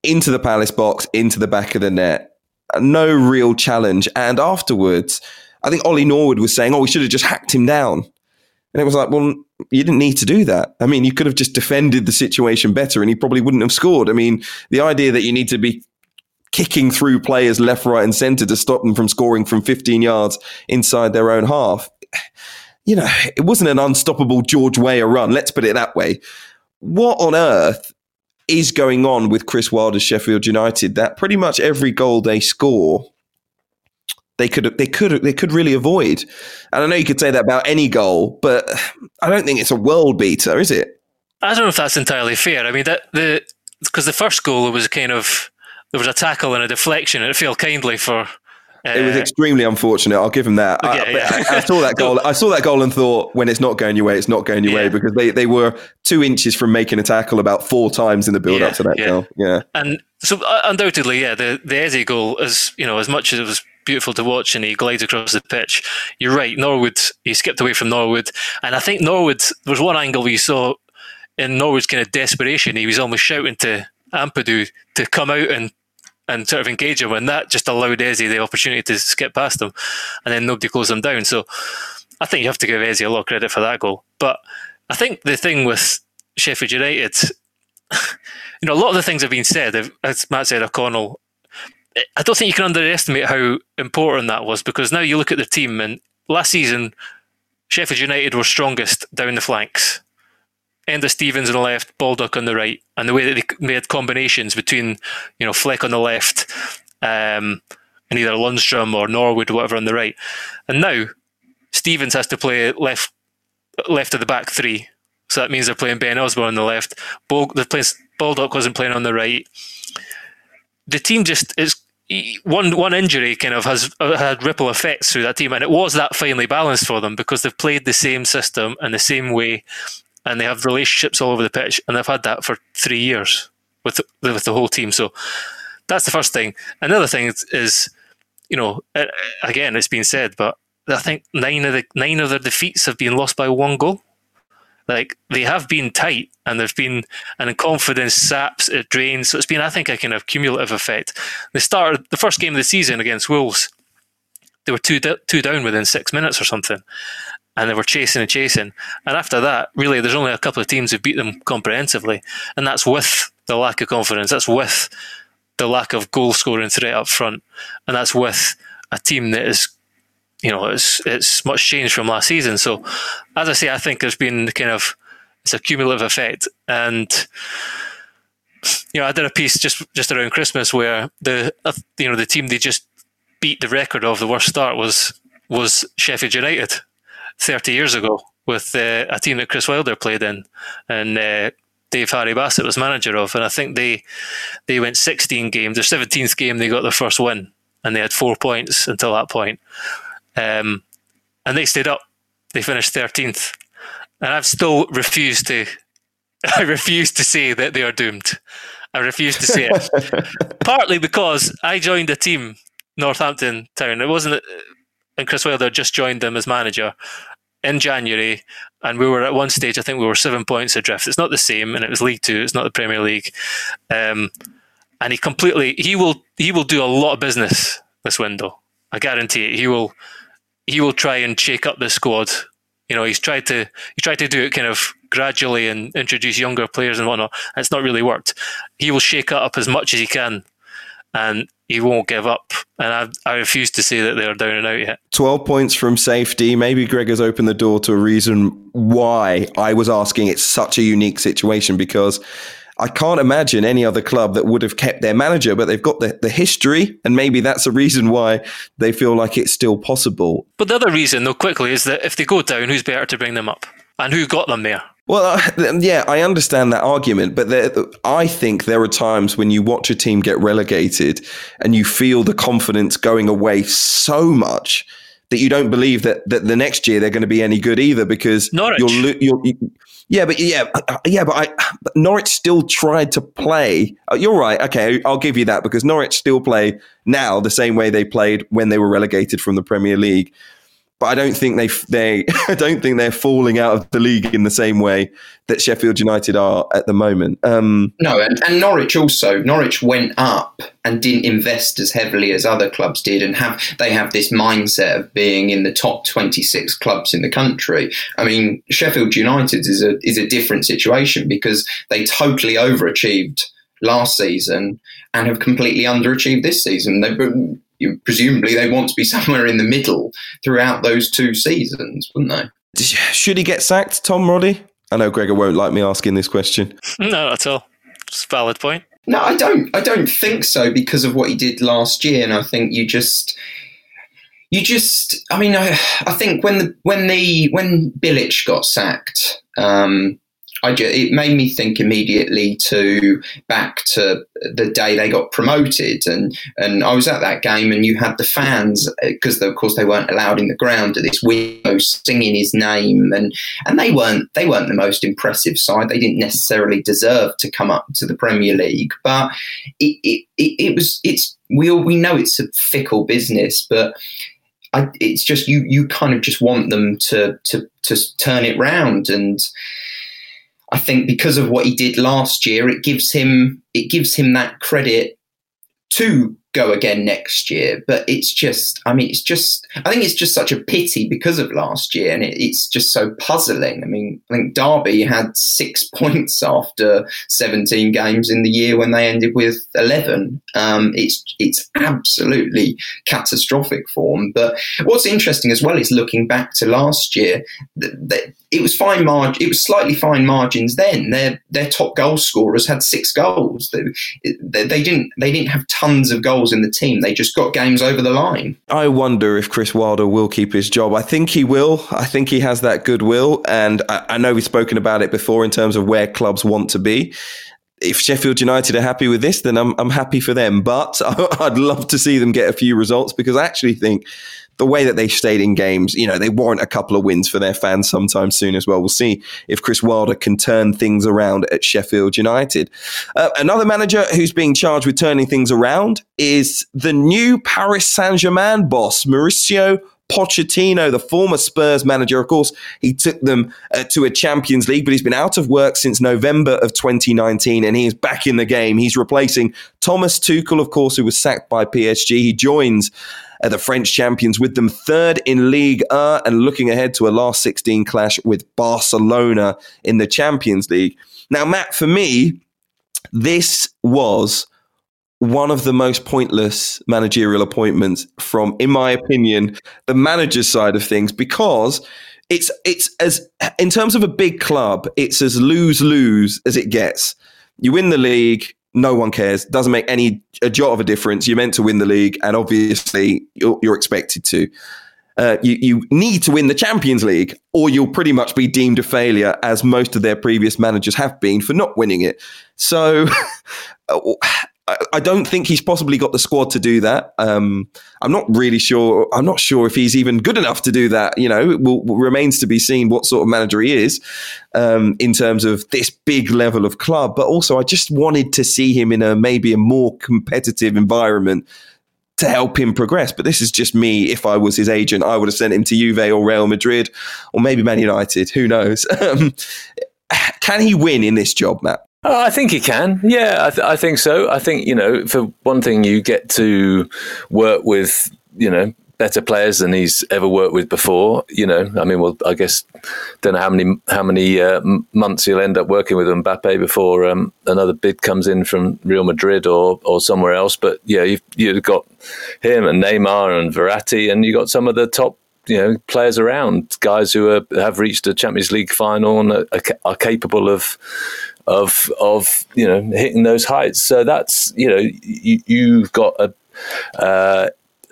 into the Palace box, into the back of the net. No real challenge. And afterwards, I think Ollie Norwood was saying, "Oh, we should have just hacked him down." And it was like, well, you didn't need to do that. I mean, you could have just defended the situation better and he probably wouldn't have scored. I mean, the idea that you need to be kicking through players left, right, and centre to stop them from scoring from 15 yards inside their own half, you know, it wasn't an unstoppable George Weah run. Let's put it that way. What on earth is going on with Chris Wilder's Sheffield United that pretty much every goal they score they could they could they could really avoid. And I know you could say that about any goal, but I don't think it's a world beater, is it? I don't know if that's entirely fair. I mean, that the because the first goal it was kind of there was a tackle and a deflection, and it felt kindly for. Uh, it was extremely unfortunate. I'll give him that. Okay, I, yeah. I, I, saw that goal. I saw that goal and thought, when it's not going your way, it's not going your yeah. way because they, they were two inches from making a tackle about four times in the build yeah, up to that goal. Yeah, and so uh, undoubtedly, yeah, the the Eze goal is you know as much as it was beautiful to watch and he glides across the pitch. You're right, Norwood, he skipped away from Norwood. And I think Norwood, there was one angle you saw in Norwood's kind of desperation, he was almost shouting to Ampadu to come out and and sort of engage him, and that just allowed Eze the opportunity to skip past him, and then nobody closed him down. So I think you have to give Eze a lot of credit for that goal. But I think the thing with Sheffield United, you know, a lot of the things have been said. As Matt said, O'Connell I don't think you can underestimate how important that was because now you look at the team and last season Sheffield United were strongest down the flanks. Enda Stevens on the left, Baldock on the right, and the way that they made combinations between, you know, Fleck on the left, um, and either Lundstram or Norwood or whatever on the right. And now Stevens has to play left left of the back three. So that means they're playing Ben Osborn on the left. Bal- Baldock wasn't playing on the right the team just is one one injury kind of has uh, had ripple effects through that team, and it was that finely balanced for them because they've played the same system and the same way, and they have relationships all over the pitch, and they've had that for three years with the, with the whole team. So that's the first thing. Another thing is, is you know, again, it's been said, but I think nine of the nine of their defeats have been lost by one goal. Like they have been tight, and there's been and confidence saps, it drains. So it's been, I think, a kind of cumulative effect. They started the first game of the season against Wolves. They were two two down within six minutes or something, and they were chasing and chasing. And after that, really, there's only a couple of teams who beat them comprehensively, and that's with the lack of confidence. That's with the lack of goal scoring threat up front, and that's with a team that is you know, it's it's much changed from last season. So, as I say, I think there's been kind of it's a cumulative effect, and you know, I did a piece just just around Christmas where the uh, you know the team they just beat the record of the worst start was was Sheffield United thirty years ago with uh, a team that Chris Wilder played in, and uh, Dave Harry Bassett was manager of, and I think they they went sixteen games. Their seventeenth game, they got their first win, and they had four points until that point. Um, and they stayed up. They finished 13th. And I've still refused to, I refuse to say that they are doomed. I refuse to say it. Partly because I joined a team, Northampton Town. It wasn't, and Chris Wilder just joined them as manager in January, and we were at one stage. I think we were seven points adrift. It's not the same, and it was League Two. It's not the Premier League. Um, and he completely he will he will do a lot of business this window. I guarantee it. He will he will try and shake up the squad. You know, he's tried to he tried to do it kind of gradually and introduce younger players and whatnot. And it's not really worked. He will shake it up as much as he can, and he won't give up. And I, I refuse to say that they are down and out yet. 12 points from safety. Maybe Greg has opened the door to a reason why I was asking it's such a unique situation because I can't imagine any other club that would have kept their manager, but they've got the, the history, and maybe that's a reason why they feel like it's still possible. But the other reason, though, quickly, is that if they go down, who's better to bring them up? And who got them there? Well, uh, yeah, I understand that argument, but there, I think there are times when you watch a team get relegated and you feel the confidence going away so much that you don't believe that, that the next year they're going to be any good either because Norwich. you're, you're, yeah, but yeah, yeah, but I but Norwich still tried to play. Uh, you're right. Okay, I'll give you that because Norwich still play now the same way they played when they were relegated from the Premier League but I don't think they they I don't think they're falling out of the league in the same way that Sheffield United are at the moment. Um, no, and, and Norwich also Norwich went up and didn't invest as heavily as other clubs did, and have they have this mindset of being in the top twenty six clubs in the country. I mean, Sheffield United is a is a different situation because they totally overachieved last season and have completely underachieved this season. They you, presumably they want to be somewhere in the middle throughout those two seasons, wouldn't they? Should he get sacked, Tom Roddy? I know Gregor won't like me asking this question. No, not at all. It's a valid point. No, I don't. I don't think so because of what he did last year, and I think you just, you just. I mean, I, I think when the when the when Bilic got sacked, um, I just, it made me think immediately to back to the day they got promoted, and and I was at that game, and you had the fans uh, because of course they weren't allowed in the ground at this window singing his name, and and they weren't they weren't the most impressive side. They didn't necessarily deserve to come up to the Premier League, but it it, it, it was it's we all we know it's a fickle business, but I, it's just you you kind of just want them to to to turn it round and I think because of what he did last year, it gives him it gives him that credit to go again next year. But it's just, I mean, it's just, I think it's just such a pity because of last year, and it, it's just so puzzling. I mean, I think Derby had six points after 17 games in the year when they ended with 11. Um, it's it's absolutely catastrophic form. But what's interesting as well is looking back to last year. It was fine margin. It was slightly fine margins then. Their their top goal scorers had six goals. They, they, they didn't they didn't have tons of goals in the team. They just got games over the line. I wonder if Chris Wilder will keep his job. I think he will. I think he has that goodwill, and I, I know we've spoken about it before in terms of where clubs want to be if Sheffield United are happy with this, then I'm I'm happy for them. But I'd love to see them get a few results because I actually think the way that they stayed in games, you know, they warrant a couple of wins for their fans sometime soon as well. We'll see if Chris Wilder can turn things around at Sheffield United. Uh, another manager who's being charged with turning things around is the new Paris Saint Germain boss, Mauricio Pochettino, the former Spurs manager. Of course, he took them uh, to a Champions League, but he's been out of work since November of 2019 and he is back in the game. He's replacing Thomas Tuchel, of course, who was sacked by PSG. He joins uh, the French champions, with them third in League uh, and looking ahead to a last 16 clash with Barcelona in the Champions League. Now, Matt, for me, this was one of the most pointless managerial appointments from, in my opinion, the manager's side of things because it's it's as in terms of a big club, it's as lose lose as it gets. You win the league, no one cares. Doesn't make any a jot of a difference. You're meant to win the league, and obviously you're, you're expected to. Uh, you, you need to win the Champions League, or you'll pretty much be deemed a failure, as most of their previous managers have been for not winning it. So, I don't think he's possibly got the squad to do that. Um, I'm not really sure. I'm not sure if he's even good enough to do that. You know, it will, remains to be seen what sort of manager he is um, in terms of this big level of club. But also, I just wanted to see him in a maybe a more competitive environment to help him progress. But this is just me. If I was his agent, I would have sent him to Juve or Real Madrid or maybe Man United. Who knows? Um, can he win in this job, Matt? Oh, I think he can. Yeah, I, th- I, think so. I think you know, for one thing, you get to work with you know better players than he's ever worked with before. You know, I mean, well, I guess don't know how many how many uh, months he'll end up working with Mbappe before um, another bid comes in from Real Madrid or or somewhere else. But yeah, you've you've got him and Neymar and Verratti, and you've got some of the top you know players around, guys who are, have reached a Champions League final and are, are capable of of of you know hitting those heights. So that's you know you, have got a uh,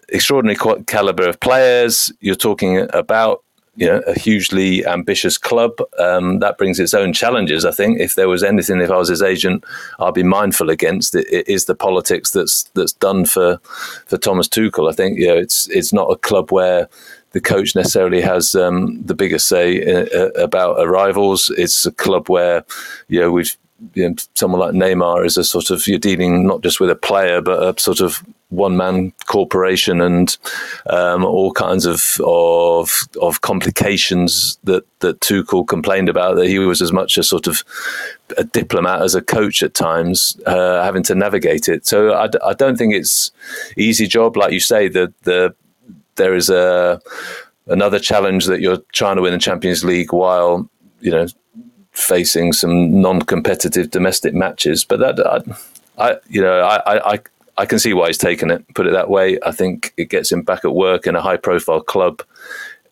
extraordinary caliber of players. You're talking about you know a hugely ambitious club um, that brings its own challenges. I think if there was anything, if I was his agent, I'd be mindful against it, it is the politics that's that's done for for Thomas Tuchel. I think you know it's it's not a club where the coach necessarily has um, the biggest say uh, about arrivals. It's a club where you know we've you know, someone like Neymar is a sort of you're dealing not just with a player but a sort of one man corporation and um, all kinds of, of of complications that that Tuchel complained about that he was as much a sort of a diplomat as a coach at times uh, having to navigate it so I, I don't think it's easy job like you say that the there is a another challenge that you're trying to win the Champions League while you know facing some non-competitive domestic matches. But that, I, I you know, I, I, I can see why he's taken it. Put it that way. I think it gets him back at work in a high-profile club.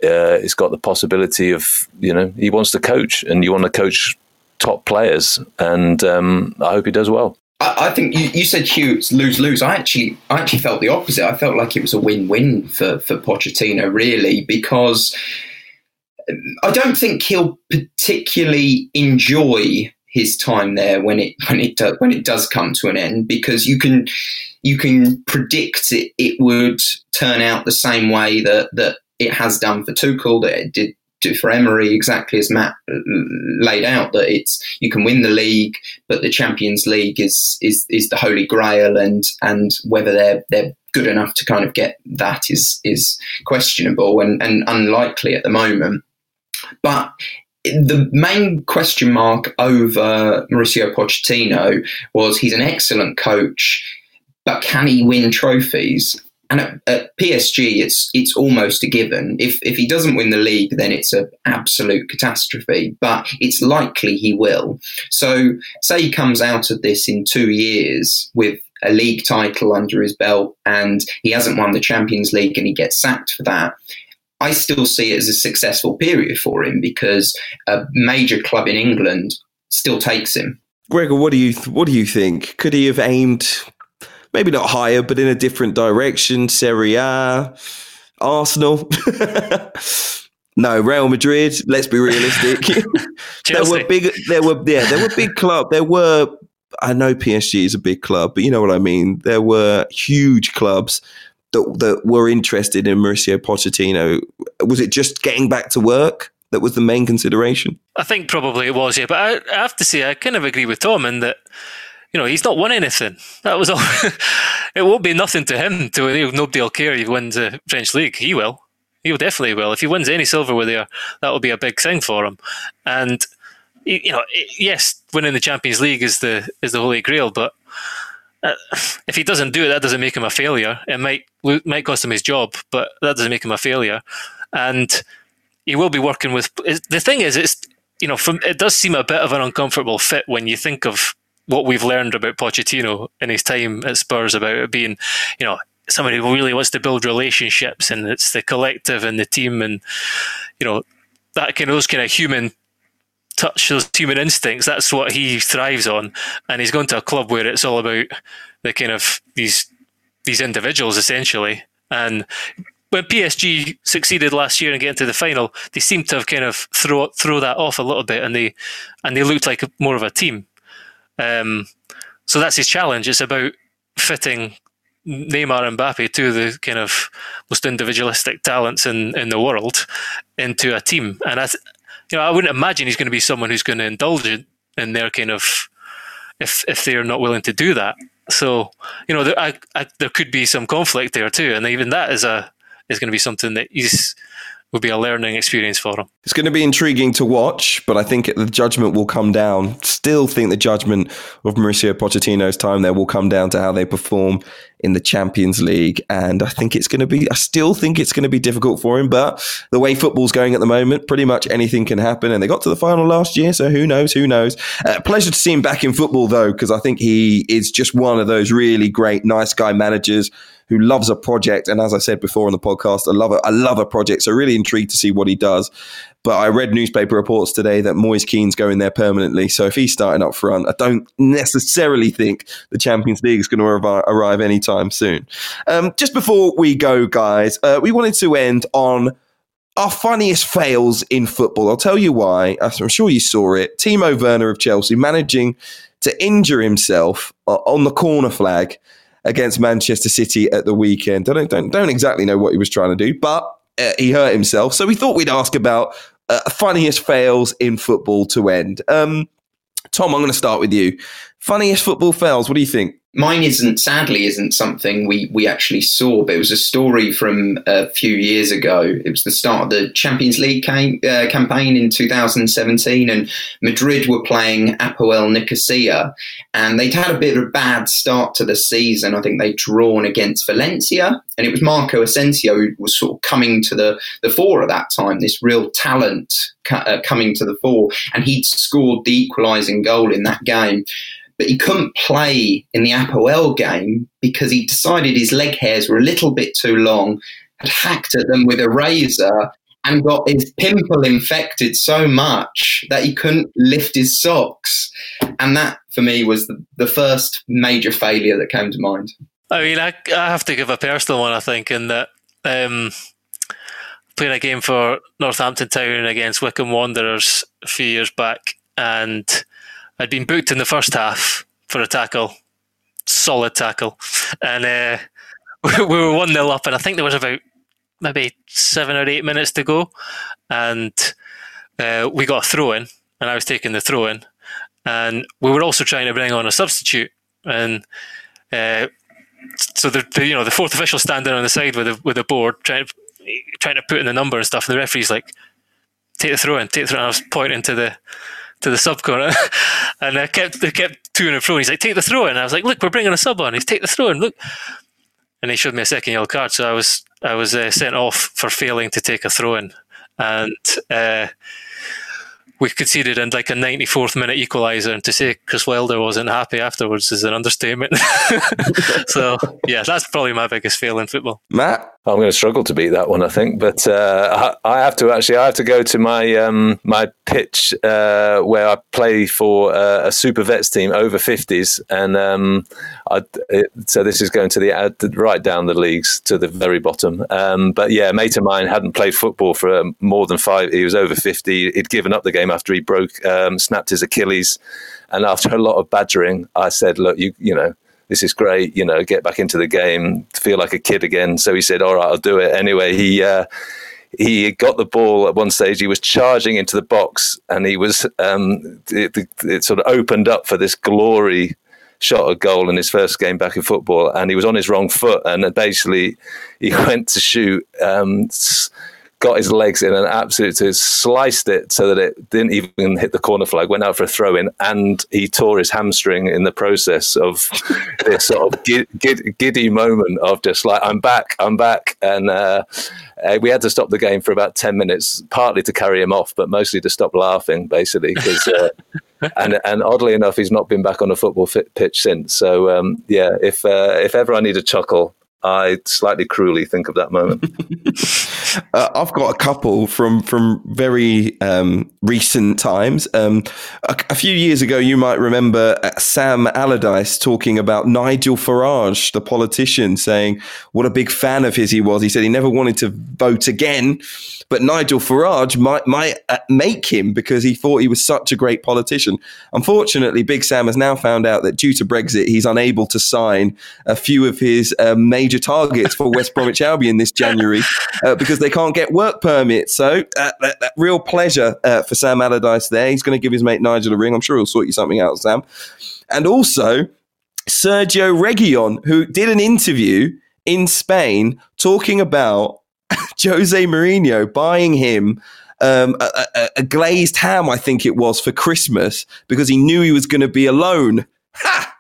Uh, it's got the possibility of, you know, he wants to coach, and you want to coach top players, and um, I hope he does well. I, I think you, you said Hugh lose lose. I actually I actually felt the opposite. I felt like it was a win win for for Pochettino, really, because I don't think he'll particularly enjoy his time there when it when it does when it does come to an end because you can you can predict it, it would turn out the same way that that it has done for Tuchel that it did do for Emery exactly as Matt uh, laid out that it's you can win the league but the Champions League is is is the holy grail and and whether they're they're good enough to kind of get that is is questionable and, and unlikely at the moment but the main question mark over Mauricio Pochettino was he's an excellent coach, but can he win trophies? And at, at, PSG, it's it's almost a given. If if he doesn't win the league, then it's an absolute catastrophe. But it's likely he will. So, say he comes out of this in two years with a league title under his belt, and he hasn't won the Champions League, and he gets sacked for that I still see it as a successful period for him because a major club in England still takes him. Gregor, what do you what do you think? Could he have aimed maybe not higher, but in a different direction? Serie A, Arsenal. no, Real Madrid. Let's be realistic. there were big. There were yeah. There were big club. There were. I know PSG is a big club, but you know what I mean. There were huge clubs that, that were interested in Mauricio Pochettino? Was it just getting back to work? That was the main consideration. I think probably it was, yeah. But I, I have to say, I kind of agree with Tom in that you know, he's not won anything. That was all. it won't be nothing to him. To nobody will care he wins the French league. He will. He will definitely will. If he wins any silverware there, that will be a big thing for him. And you know, yes, winning the Champions League is the is the holy grail. But uh, if he doesn't do it, that doesn't make him a failure. It might might cost him his job, but that doesn't make him a failure. And he will be working with. The thing is, it's you know, from it does seem a bit of an uncomfortable fit when you think of what we've learned about Pochettino in his time at Spurs about it being, you know, somebody who really wants to build relationships and it's the collective and the team and you know that kind of those kind of human touch those human instincts. That's what he thrives on, and he's gone to a club where it's all about the kind of these these individuals essentially. And when PSG succeeded last year and get into the final, they seemed to have kind of throw throw that off a little bit, and they and they looked like more of a team. Um, so that's his challenge. It's about fitting Neymar and Mbappe, two of the kind of most individualistic talents in, in the world, into a team. And I, you know, I wouldn't imagine he's going to be someone who's going to indulge in, their kind of if if they're not willing to do that. So you know, there, I, I, there could be some conflict there too, and even that is a is going to be something that he's will be a learning experience for him. It's going to be intriguing to watch, but I think the judgment will come down. Still think the judgment of Mauricio Pochettino's time there will come down to how they perform in the Champions League. And I think it's going to be, I still think it's going to be difficult for him. But the way football's going at the moment, pretty much anything can happen. And they got to the final last year. So who knows? Who knows? Uh, pleasure to see him back in football, though, because I think he is just one of those really great, nice guy managers who loves a project. And as I said before on the podcast, I love it. I love a project. So really intrigued to see what he does. But I read newspaper reports today that Moise Kean's going there permanently. So if he's starting up front, I don't necessarily think the Champions League is going to arrive, arrive anytime soon. Um, just before we go, guys, uh, we wanted to end on our funniest fails in football. I'll tell you why. I'm sure you saw it. Timo Werner of Chelsea managing to injure himself uh, on the corner flag against Manchester City at the weekend. I don't, don't, don't exactly know what he was trying to do, but uh, he hurt himself. So we thought we'd ask about uh, funniest fails in football to end. Um, Tom, I'm going to start with you. Funniest football fails. What do you think? Mine isn't sadly isn't something we we actually saw but it was a story from a few years ago. It was the start of the champions league came, uh, campaign in 2017 and madrid were playing apoel nicosia and they'd had a bit of a bad start to the season. I think they'd drawn against valencia and it was marco asensio who was sort of coming to the, the fore at that time this real talent uh, coming to the fore and he'd scored the equalising goal in that game but he couldn't play in the APOEL game because he decided his leg hairs were a little bit too long, had hacked at them with a razor, and got his pimple infected so much that he couldn't lift his socks. And that, for me, was the, the first major failure that came to mind. I mean, I, I have to give a personal one, I think, in that um, playing a game for Northampton Town against Wycombe Wanderers a few years back, and I'd been booked in the first half for a tackle, solid tackle, and uh, we were one 0 up, and I think there was about maybe seven or eight minutes to go, and uh, we got a throw in, and I was taking the throw in, and we were also trying to bring on a substitute, and. Uh, so the, the, you know the fourth official standing on the side with a with a board trying trying to put in the number and stuff. And the referee's like, "Take the throw in, take the throw." In. I was pointing to the to the sub corner, and I kept they kept to and fro. He's like, "Take the throw in." I was like, "Look, we're bringing a sub on." He's take the throw in. Look, and he showed me a second yellow card, so I was I was uh, sent off for failing to take a throw in, and uh, we conceded in like a 94th minute equaliser, and to say Chris Wilder wasn't happy afterwards is an understatement. so yeah, that's probably my biggest fail in football. Matt, I'm going to struggle to beat that one, I think. But uh, I, have to actually, I have to go to my um, my pitch uh, where I play for uh, a super vets team over 50s, and um, I, it, so this is going to the right down the leagues to the very bottom. Um, but yeah, mate of mine hadn't played football for um, more than five. He was over 50. He'd given up the game after he broke, um, snapped his Achilles, and after a lot of badgering, I said, "Look, you, you know." This is great, you know, get back into the game, feel like a kid again. So he said, all right, I'll do it. Anyway, he, uh, he got the ball at one stage. He was charging into the box, and he was um, it, it, sort of opened up for this glory shot a goal in his first game back in football, and he was on his wrong foot, and basically he went to shoot. Um, got his legs in and absolutely sliced it so that it didn't even hit the corner flag, went out for a throw in, and he tore his hamstring in the process of this sort of giddy moment of just like, I'm back, I'm back. And uh, uh, we had to stop the game for about 10 minutes, partly to carry him off, but mostly to stop laughing, basically. Cause, uh, and, and oddly enough, he's not been back on a football pitch since. So, um, yeah, if, uh, if ever I need a chuckle, I slightly cruelly think of that moment. uh, I've got a couple from from very um, recent times. Um, a, a, few years ago, you might remember uh, Sam Allardyce talking about Nigel Farage, the politician, saying what a big fan of his he was. He said he never wanted to vote again but Nigel Farage might might uh, make him because he thought he was such a great politician. Unfortunately, Big Sam has now found out that due to Brexit, he's unable to sign a few of his uh, major targets for West Bromwich Albion this January uh, because they can't get work permits. So, uh, that, that real pleasure uh, for Sam Allardyce there. He's going to give his mate Nigel a ring. I'm sure he'll sort you something out, Sam. And also, Sergio Reguilon, who did an interview in Spain talking about Jose Mourinho buying him um, a, a, a, glazed ham, I think it was, for Christmas because he knew he was going to be alone. Ha!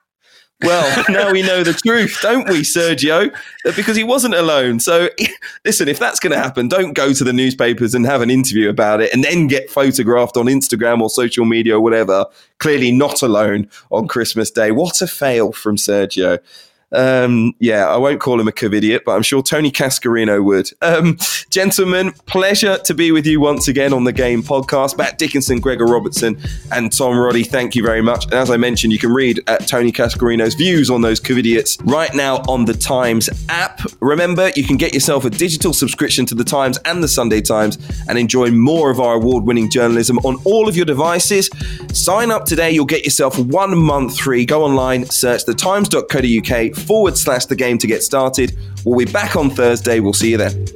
Well, now we know the truth, don't we, Sergio? Because he wasn't alone. So, listen, if that's going to happen, don't go to the newspapers and have an interview about it and then get photographed on Instagram or social media or whatever. Clearly not alone on Christmas Day. What a fail from Sergio. Um, yeah, I won't call him a covidiot, but I'm sure Tony Cascarino would. Um, gentlemen, pleasure to be with you once again on the Game podcast. Matt Dickinson, Gregor Robertson, and Tom Roddy, thank you very much. And as I mentioned, you can read at Tony Cascarino's views on those covidiots right now on the Times app. Remember, you can get yourself a digital subscription to the Times and the Sunday Times and enjoy more of our award winning journalism on all of your devices. Sign up today, you'll get yourself one month free. Go online, search thetimes.co.uk forward slash the game to get started. We'll be back on Thursday. We'll see you then.